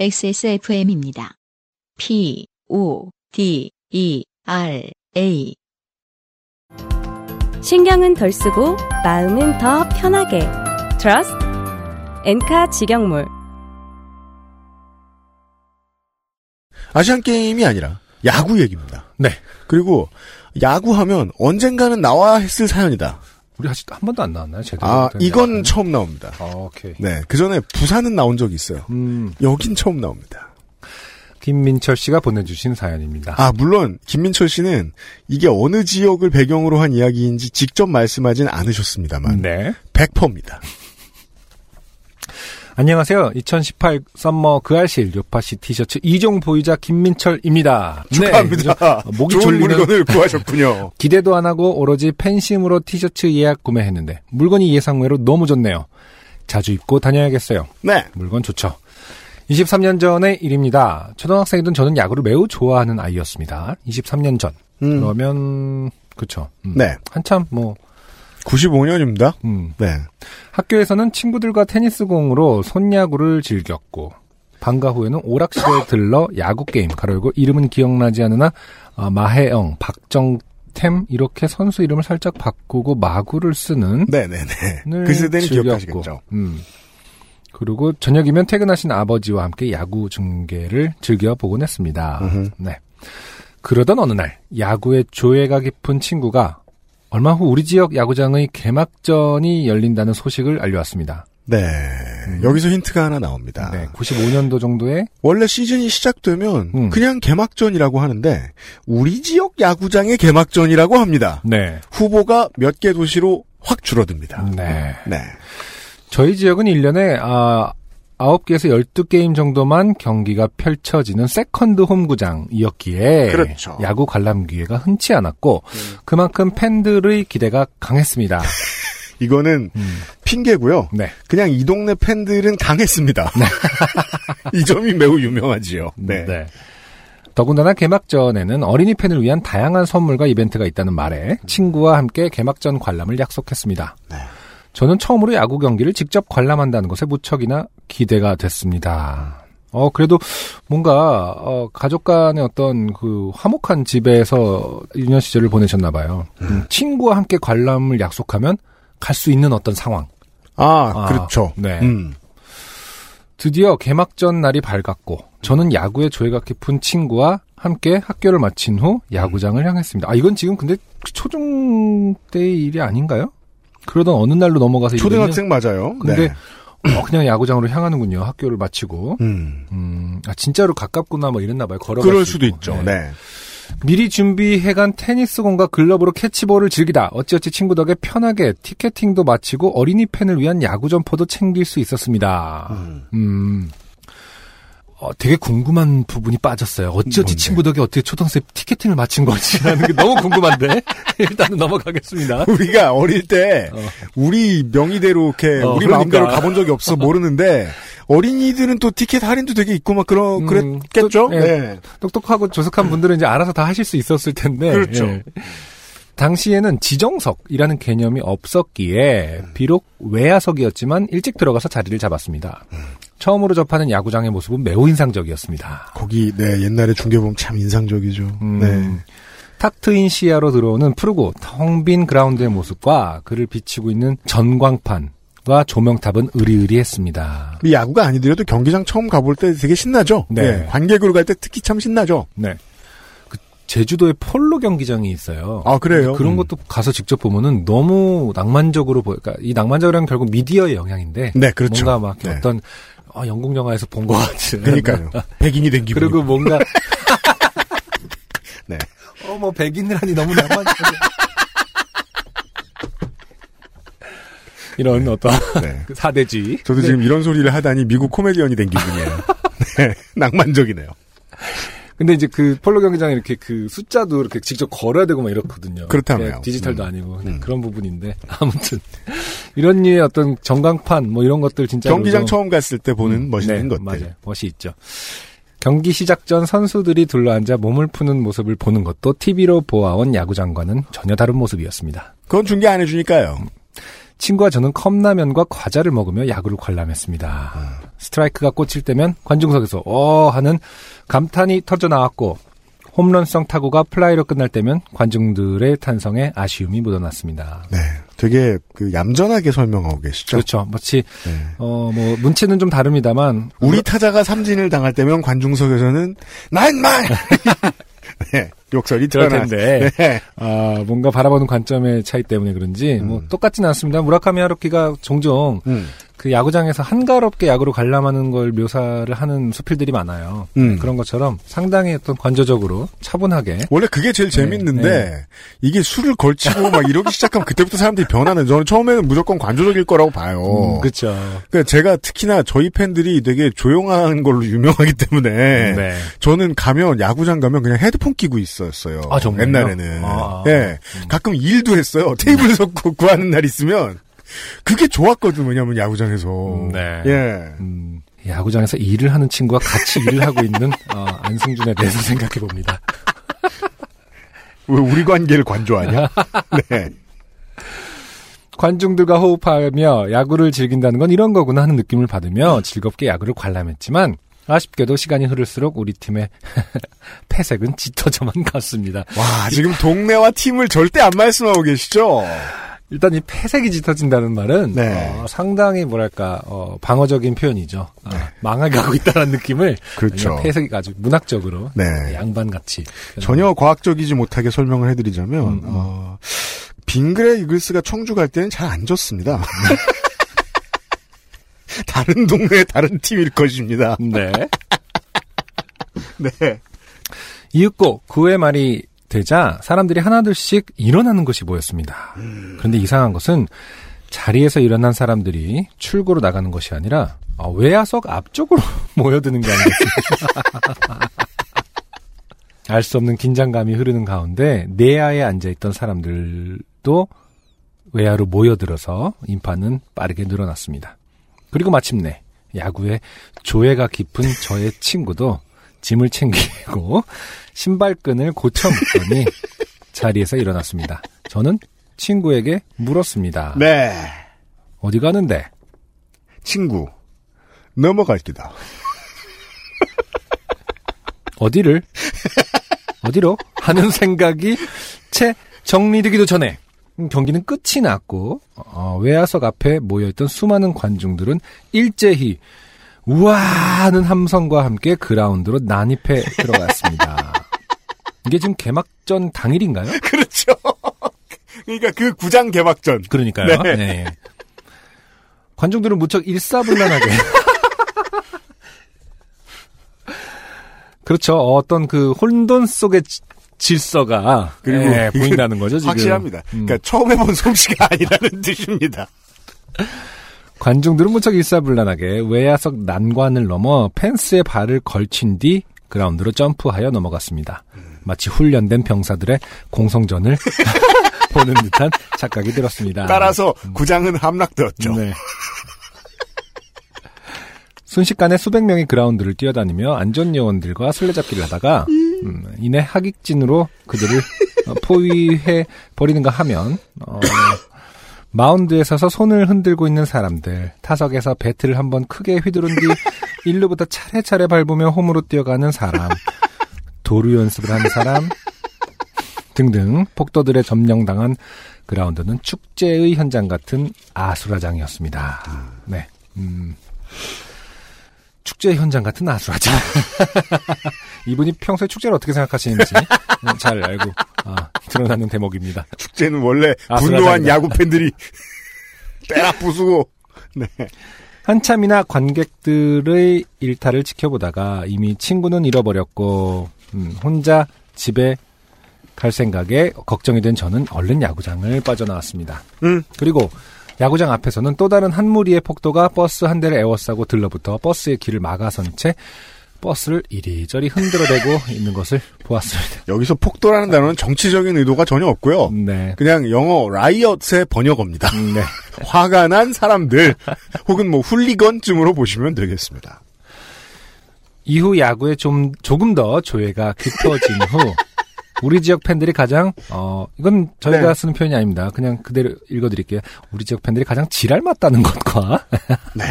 XSFM입니다. P, O, D, E, R, A. 신경은 덜 쓰고 마음은 더 편하게 트러스트 엔카 직영몰 아시안 게임이 아니라 야구 얘기입니다. 네. 그리고 야구하면 언젠가는 나와야 했을 사연이다. 우리 아직 한 번도 안 나왔나요? 제대로 아, 된 이건 야구는? 처음 나옵니다. 아, 오케이. 네. 그 전에 부산은 나온 적이 있어요. 음, 여긴 처음 나옵니다. 김민철 씨가 보내주신 사연입니다. 아, 물론, 김민철 씨는 이게 어느 지역을 배경으로 한 이야기인지 직접 말씀하진 않으셨습니다만, 네. 100%입니다. 안녕하세요. 2018 썸머 그 알실 요파시 티셔츠 이종 보이자 김민철입니다. 축하합니다. 네, 목이 좋은 졸리는 물건을 구하셨군요. 기대도 안 하고 오로지 팬심으로 티셔츠 예약 구매했는데 물건이 예상외로 너무 좋네요. 자주 입고 다녀야겠어요. 네. 물건 좋죠. 23년 전의 일입니다. 초등학생이던 저는 야구를 매우 좋아하는 아이였습니다. 23년 전. 음, 그러면 그쵸. 음. 네. 한참 뭐 95년입니다. 음. 네. 학교에서는 친구들과 테니스 공으로 손야구를 즐겼고 방과 후에는 오락실에 들러 야구 게임 가로열고 이름은 기억나지 않으나 아, 마혜영, 박정템 이렇게 선수 이름을 살짝 바꾸고 마구를 쓰는 네네네. 을그 세대는 즐겼고, 기억하시겠죠. 음. 그리고 저녁이면 퇴근하신 아버지와 함께 야구 중계를 즐겨 보곤 했습니다. 음흠. 네. 그러던 어느 날 야구에 조예가 깊은 친구가 얼마 후 우리 지역 야구장의 개막전이 열린다는 소식을 알려왔습니다. 네. 여기서 힌트가 하나 나옵니다. 음. 네, 95년도 정도에 원래 시즌이 시작되면 음. 그냥 개막전이라고 하는데 우리 지역 야구장의 개막전이라고 합니다. 네, 후보가 몇 개 도시로 확 줄어듭니다. 네. 네. 저희 지역은 1년에 아 9개에서 12게임 정도만 경기가 펼쳐지는 세컨드 홈구장이었기에 그렇죠. 야구 관람 기회가 흔치 않았고 그만큼 팬들의 기대가 강했습니다. 이거는 음, 핑계고요. 네. 그냥 이 동네 팬들은 강했습니다. 이 점이 매우 유명하지요. 네. 더군다나 개막전에는 어린이 팬을 위한 다양한 선물과 이벤트가 있다는 말에 친구와 함께 개막전 관람을 약속했습니다. 네. 저는 처음으로 야구 경기를 직접 관람한다는 것에 무척이나 기대가 됐습니다. 어, 그래도 뭔가, 어, 가족 간의 어떤 그 화목한 집에서 유년 시절을 보내셨나봐요. 음, 친구와 함께 관람을 약속하면 갈 수 있는 어떤 상황. 아, 아, 그렇죠. 네. 음. 드디어 개막전 날이 밝았고 저는 야구에 조예가 깊은 친구와 함께 학교를 마친 후 야구장을 향했습니다. 아 이건 지금 근데 초중 때의 일이 아닌가요? 그러던 어느 날로 넘어가서 초등학생 맞아요. 근데 네. 어, 그냥 야구장으로 향하는군요. 학교를 마치고 음. 음, 아 진짜로 가깝구나 뭐 이랬나 봐요. 걸어갈 그럴 수 수도 있고. 있죠. 네. 네. 미리 준비해간 테니스공과 글러브로 캐치볼을 즐기다 어찌어찌 친구 덕에 편하게 티켓팅도 마치고 어린이 팬을 위한 야구 점퍼도 챙길 수 있었습니다. 음. 음. 어, 되게 궁금한 부분이 빠졌어요. 어찌어찌? 친구 덕에 어떻게 초등생 티켓팅을 마친 거지라는 게 너무 궁금한데 일단은 넘어가겠습니다. 우리가 어릴 때 어. 우리 명의대로 이렇게 어, 우리 그러니까. 마음대로 가본 적이 없어 모르는데 어린이들은 또 티켓 할인도 되게 있고 막 그런 음, 그랬겠죠. 또, 예. 네. 똑똑하고 조숙한 분들은 이제 알아서 다 하실 수 있었을 텐데. 그렇죠. 예. 당시에는 지정석이라는 개념이 없었기에 비록 외야석이었지만 일찍 들어가서 자리를 잡았습니다. 처음으로 접하는 야구장의 모습은 매우 인상적이었습니다. 거기 네 옛날에 중계 보면 참 인상적이죠. 음, 네. 탁 트인 시야로 들어오는 푸르고 텅 빈 그라운드의 모습과 그를 비치고 있는 전광판 과 조명탑은 으리으리했습니다. 이 야구가 아니더라도 경기장 처음 가볼 때 되게 신나죠. 네. 예, 관객으로 갈 때 특히 참 신나죠. 네. 그 제주도에 폴로 경기장이 있어요. 아 그래요. 그런 음. 것도 가서 직접 보면은 너무 낭만적으로 보여. 그러니까 이 낭만적이란 결국 미디어의 영향인데 네 그렇죠. 뭔가 막 네. 어떤 아, 영국 영화에서 본 것 같은. 그러니까요. 백인이 된 기분. 그리고 뭔가 네. 어 뭐 백인이라니 너무 낭만적이야. 이런 어떤 네. 그 사대주의. 저도 지금 이런 소리를 하다니 미국 코미디언이 된 기분이에요. 네, 낭만적이네요. 근데 이제 그 폴로 경기장에 이렇게 그 숫자도 이렇게 직접 걸어야 되고 막 이렇거든요. 그렇다며요. 네, 디지털도 음. 아니고 음. 그런 부분인데 아무튼 이런 류의 어떤 전광판 뭐 이런 것들 진짜 경기장 처음 갔을 때 보는 음, 멋있는 네, 것들. 맞아요. 멋이 있죠. 경기 시작 전 선수들이 둘러앉아 몸을 푸는 모습을 보는 것도 TV로 보아온 야구장과는 전혀 다른 모습이었습니다. 그건 중계 안 해주니까요. 친구와 저는 컵라면과 과자를 먹으며 야구를 관람했습니다. 스트라이크가 꽂힐 때면 관중석에서 어 하는 감탄이 터져 나왔고 홈런성 타구가 플라이로 끝날 때면 관중들의 탄성에 아쉬움이 묻어났습니다. 네. 되게 그 얌전하게 설명하고 계시죠. 그렇죠. 마치 네. 어뭐 문체는 좀 다릅니다만 우리 타자가 삼진을 당할 때면 관중석에서는 나인말 네. 욕설이 그럴 드러나. 텐데 네. 아, 뭔가 바라보는 관점의 차이 때문에 그런지 뭐 음. 똑같지는 않습니다. 무라카미 하루키가 종종 음. 그 야구장에서 한가롭게 야구를 관람하는 걸 묘사를 하는 수필들이 많아요. 음. 그런 것처럼 상당히 어떤 관조적으로 차분하게 원래 그게 제일 재밌는데 네. 이게 술을 걸치고 막 이러기 시작하면 그때부터 사람들이 변하는 저는 처음에는 무조건 관조적일 거라고 봐요. 음, 그렇죠. 그러니까 제가 특히나 저희 팬들이 되게 조용한 걸로 유명하기 때문에 네. 저는 가면 야구장 가면 그냥 헤드폰 끼고 있었어요. 아? 옛날에는. 아, 아. 예. 가끔 일도 했어요. 테이블 섞고 구하는 날 있으면 그게 좋았거든. 왜냐면 야구장에서. 음, 네. 예. 음, 야구장에서 일을 하는 친구와 같이 일을 하고 있는 어, 안승준에 대해서 생각해 봅니다. 왜 우리 관계를 관조하냐? 네. 관중들과 호흡하며 야구를 즐긴다는 건 이런 거구나 하는 느낌을 받으며 즐겁게 야구를 관람했지만 아쉽게도 시간이 흐를수록 우리 팀의 패색은 짙어져만 갔습니다. 와, 지금 동네와 팀을 절대 안 말씀하고 계시죠? 일단 이 패색이 짙어진다는 말은 네. 어, 상당히 뭐랄까 어, 방어적인 표현이죠. 어, 망하게 이다는 느낌을 그렇죠. 패색이 아주 문학적으로 네. 양반같이 전혀 과학적이지 못하게 설명을 해드리자면, 음, 음. 어, 빙그레 이글스가 청주 갈 때는 잘 안 졌습니다. 다른 동네의 다른 팀일 것입니다. 네. 네. 이윽고 그 후의 말이 되자 사람들이 하나둘씩 일어나는 것이 보였습니다. 그런데 이상한 것은 자리에서 일어난 사람들이 출구로 나가는 것이 아니라 아, 외야석 앞쪽으로 모여드는 게 아니겠습니까? 알수 없는 긴장감이 흐르는 가운데 내야에 앉아있던 사람들도 외야로 모여들어서 인파는 빠르게 늘어났습니다. 그리고 마침내 야구에 조예가 깊은 저의 친구도 짐을 챙기고 신발끈을 고쳐 묶더니 자리에서 일어났습니다. 저는 친구에게 물었습니다. 네. 어디 가는데? 친구. 넘어갈 기다. 어디를? 어디로? 하는 생각이 채 정리되기도 전에 음, 경기는 끝이 났고 어, 외야석 앞에 모여있던 수많은 관중들은 일제히 우와 하는 함성과 함께 그라운드로 난입해 들어갔습니다. 이게 지금 개막전 당일인가요? 그렇죠. 그러니까 그 구장 개막전. 그러니까요. 네. 네. 관중들은 무척 일사불란하게. 그렇죠. 어떤 그 혼돈 속의 지- 질서가 그리고 예, 보인다는 거죠. 지금. 확실합니다. 음. 그러니까 처음 해본 솜씨가 아니라는 뜻입니다. 관중들은 무척 일사불란하게 외야석 난관을 넘어 펜스에 발을 걸친 뒤 그라운드로 점프하여 넘어갔습니다. 마치 훈련된 병사들의 공성전을 보는 듯한 착각이 들었습니다. 따라서 구장은 함락되었죠. 네. 순식간에 수백 명이 그라운드를 뛰어다니며 안전 요원들과 술래잡기를 하다가 음, 이내 하객진으로 그들을 어, 포위해 버리는가 하면 어, 마운드에 서서 손을 흔들고 있는 사람들 타석에서 배트를 한번 크게 휘두른 뒤 일루부터 차례차례 밟으며 홈으로 뛰어가는 사람 도루 연습을 하는 사람 등등 폭도들의 점령당한 그라운드는 축제의 현장 같은 아수라장이었습니다. 네. 음. 축제 현장 같은 아수라장. 이분이 평소에 축제를 어떻게 생각하시는지 음, 잘 알고 아, 드러나는 대목입니다. 축제는 원래 아, 분노한 수라장이다. 야구 팬들이 때라 부수고. 네. 한참이나 관객들의 일탈을 지켜보다가 이미 친구는 잃어버렸고 음, 혼자 집에 갈 생각에 걱정이 된 저는 얼른 야구장을 빠져나왔습니다. 음. 그리고 야구장 앞에서는 또 다른 한 무리의 폭도가 버스 한 대를 에워싸고 들러붙어 버스의 길을 막아선 채 버스를 이리저리 흔들어대고 있는 것을 보았습니다. 여기서 폭도라는 단어는 정치적인 의도가 전혀 없고요. 네. 그냥 영어 라이엇의 번역어입니다. 네. 화가 난 사람들 혹은 뭐 훌리건쯤으로 보시면 되겠습니다. 이후 야구에 좀 조금 더 조예가 깊어진 후 우리 지역 팬들이 가장 어 이건 저희가 네. 쓰는 표현이 아닙니다. 그냥 그대로 읽어드릴게요. 우리 지역 팬들이 가장 지랄 맞다는 것과 네.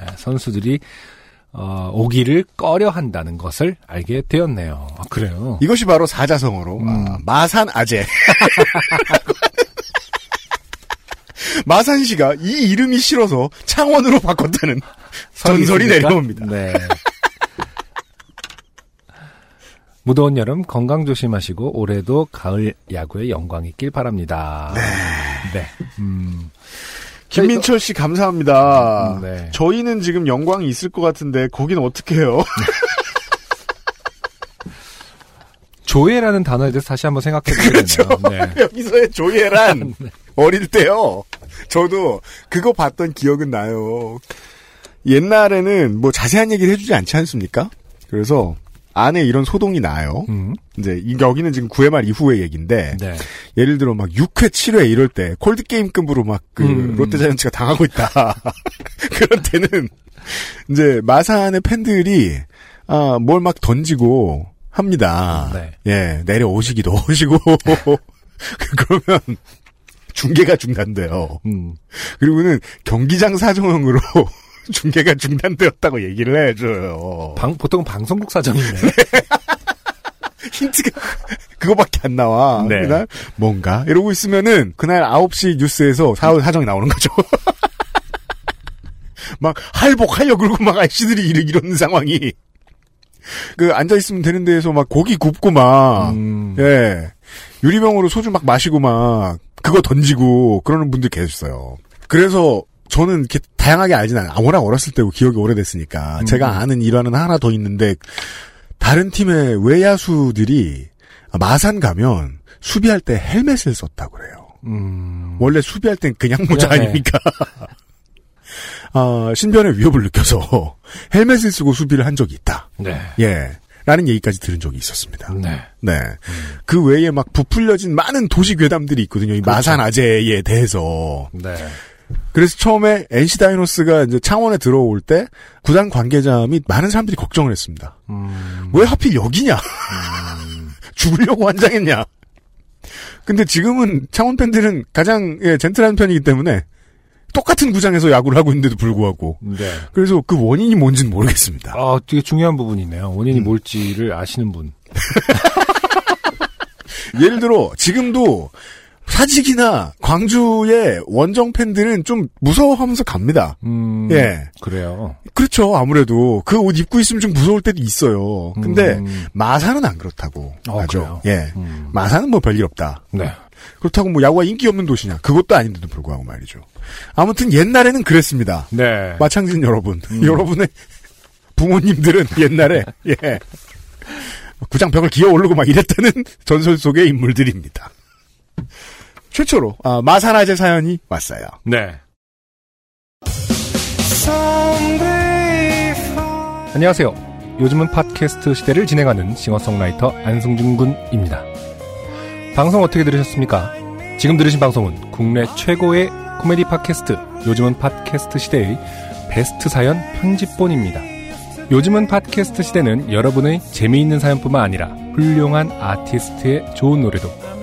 예, 선수들이 어, 오기를 꺼려한다는 것을 알게 되었네요. 아, 그래요. 이것이 바로 사자성어로 음. 아, 마산 아재. 마산시가 이 이름이 싫어서 창원으로 바꿨다는 전설이? 내려옵니다. 네. 무더운 여름 건강 조심하시고 올해도 가을 야구의 영광 있길 바랍니다. 네. 음. 김민철 씨 감사합니다. 음, 네. 저희는 지금 영광이 있을 것 같은데 거긴 어떻게 해요? 조회라는 단어에 대해서 다시 한번 생각해 그렇죠. 보겠네요. 네. 여기서의 조예란 어릴 때요. 저도 그거 봤던 기억은 나요. 옛날에는 뭐 자세한 얘기를 해주지 않지 않습니까? 그래서 안에 이런 소동이 나요. 음. 이제 이- 여기는 지금 9회 말 이후의 얘기인데 네. 예를 들어 막 6회, 7회 이럴 때 콜드 게임급으로 막그 음. 롯데자이언츠가 당하고 있다. 그런 때는 이제 마산의 팬들이 아, 뭘 막 던지고 합니다. 네. 예, 내려오시기도 하시고 그러면 중계가 중단돼요. 음. 그리고는 경기장 사정으로 중계가 중단되었다고 얘기를 해줘요. 방, 보통 방송국 사정이네. 힌트가 그거밖에 안 나와. 네. 그날 뭔가 이러고 있으면은 그날 9시 뉴스에서 사, 사정이 나오는 거죠. 막 할복하려 그러고 막 아저씨들이 이러, 이러는 상황이 그 앉아 있으면 되는 데에서 막 고기 굽고 막 음. 예. 유리병으로 소주 막 마시고 막 그거 던지고 그러는 분들 계셨어요. 그래서 저는 이렇게 다양하게 알진 않아요. 워낙 어렸을 때고 기억이 오래됐으니까. 음. 제가 아는 일화는 하나 더 있는데 다른 팀의 외야수들이 마산 가면 수비할 때 헬멧을 썼다고 그래요. 음. 원래 수비할 땐 그냥 모자 그냥, 네. 아닙니까? 아, 신변의 위협을 느껴서 헬멧을 쓰고 수비를 한 적이 있다. 네. 예. 라는 얘기까지 들은 적이 있었습니다. 네. 네. 그 외에 막 부풀려진 많은 도시 괴담들이 있거든요. 이 마산 아재에 대해서. 네. 그래서 처음에 NC 다이노스가 이제 창원에 들어올 때 구단 관계자 및 많은 사람들이 걱정을 했습니다. 음. 왜 하필 여기냐? 죽으려고 환장했냐? 근데 지금은 창원 팬들은 가장 예, 젠틀한 편이기 때문에 똑같은 구장에서 야구를 하고 있는데도 불구하고 네. 그래서 그 원인이 뭔지는 모르겠습니다. 아, 되게 중요한 부분이네요. 음. 원인이 뭘지를 아시는 분. 예를 들어 지금도 사직이나 광주의 원정 팬들은 좀 무서워하면서 갑니다. 음. 예. 그래요. 그렇죠. 아무래도 그 옷 입고 있으면 좀 무서울 때도 있어요. 근데 음. 마산은 안 그렇다고 어, 하죠. 그래요? 예. 음. 마산은 뭐 별일 없다. 네. 그렇다고 뭐 야구가 인기 없는 도시냐? 그것도 아닌데도 불구하고 말이죠. 아무튼 옛날에는 그랬습니다. 네. 마창진 여러분, 음. 여러분의 부모님들은 옛날에 예 구장 벽을 기어 오르고 막 이랬다는 전설 속의 인물들입니다. 최초로 아, 마산아재 사연이 왔어요. 네. 안녕하세요. 요즘은 팟캐스트 시대를 진행하는 싱어송라이터 안승준 군입니다. 방송 어떻게 들으셨습니까? 지금 들으신 방송은 국내 최고의 코미디 팟캐스트 요즘은 팟캐스트 시대의 베스트 사연 편집본입니다. 요즘은 팟캐스트 시대는 여러분의 재미있는 사연뿐만 아니라 훌륭한 아티스트의 좋은 노래도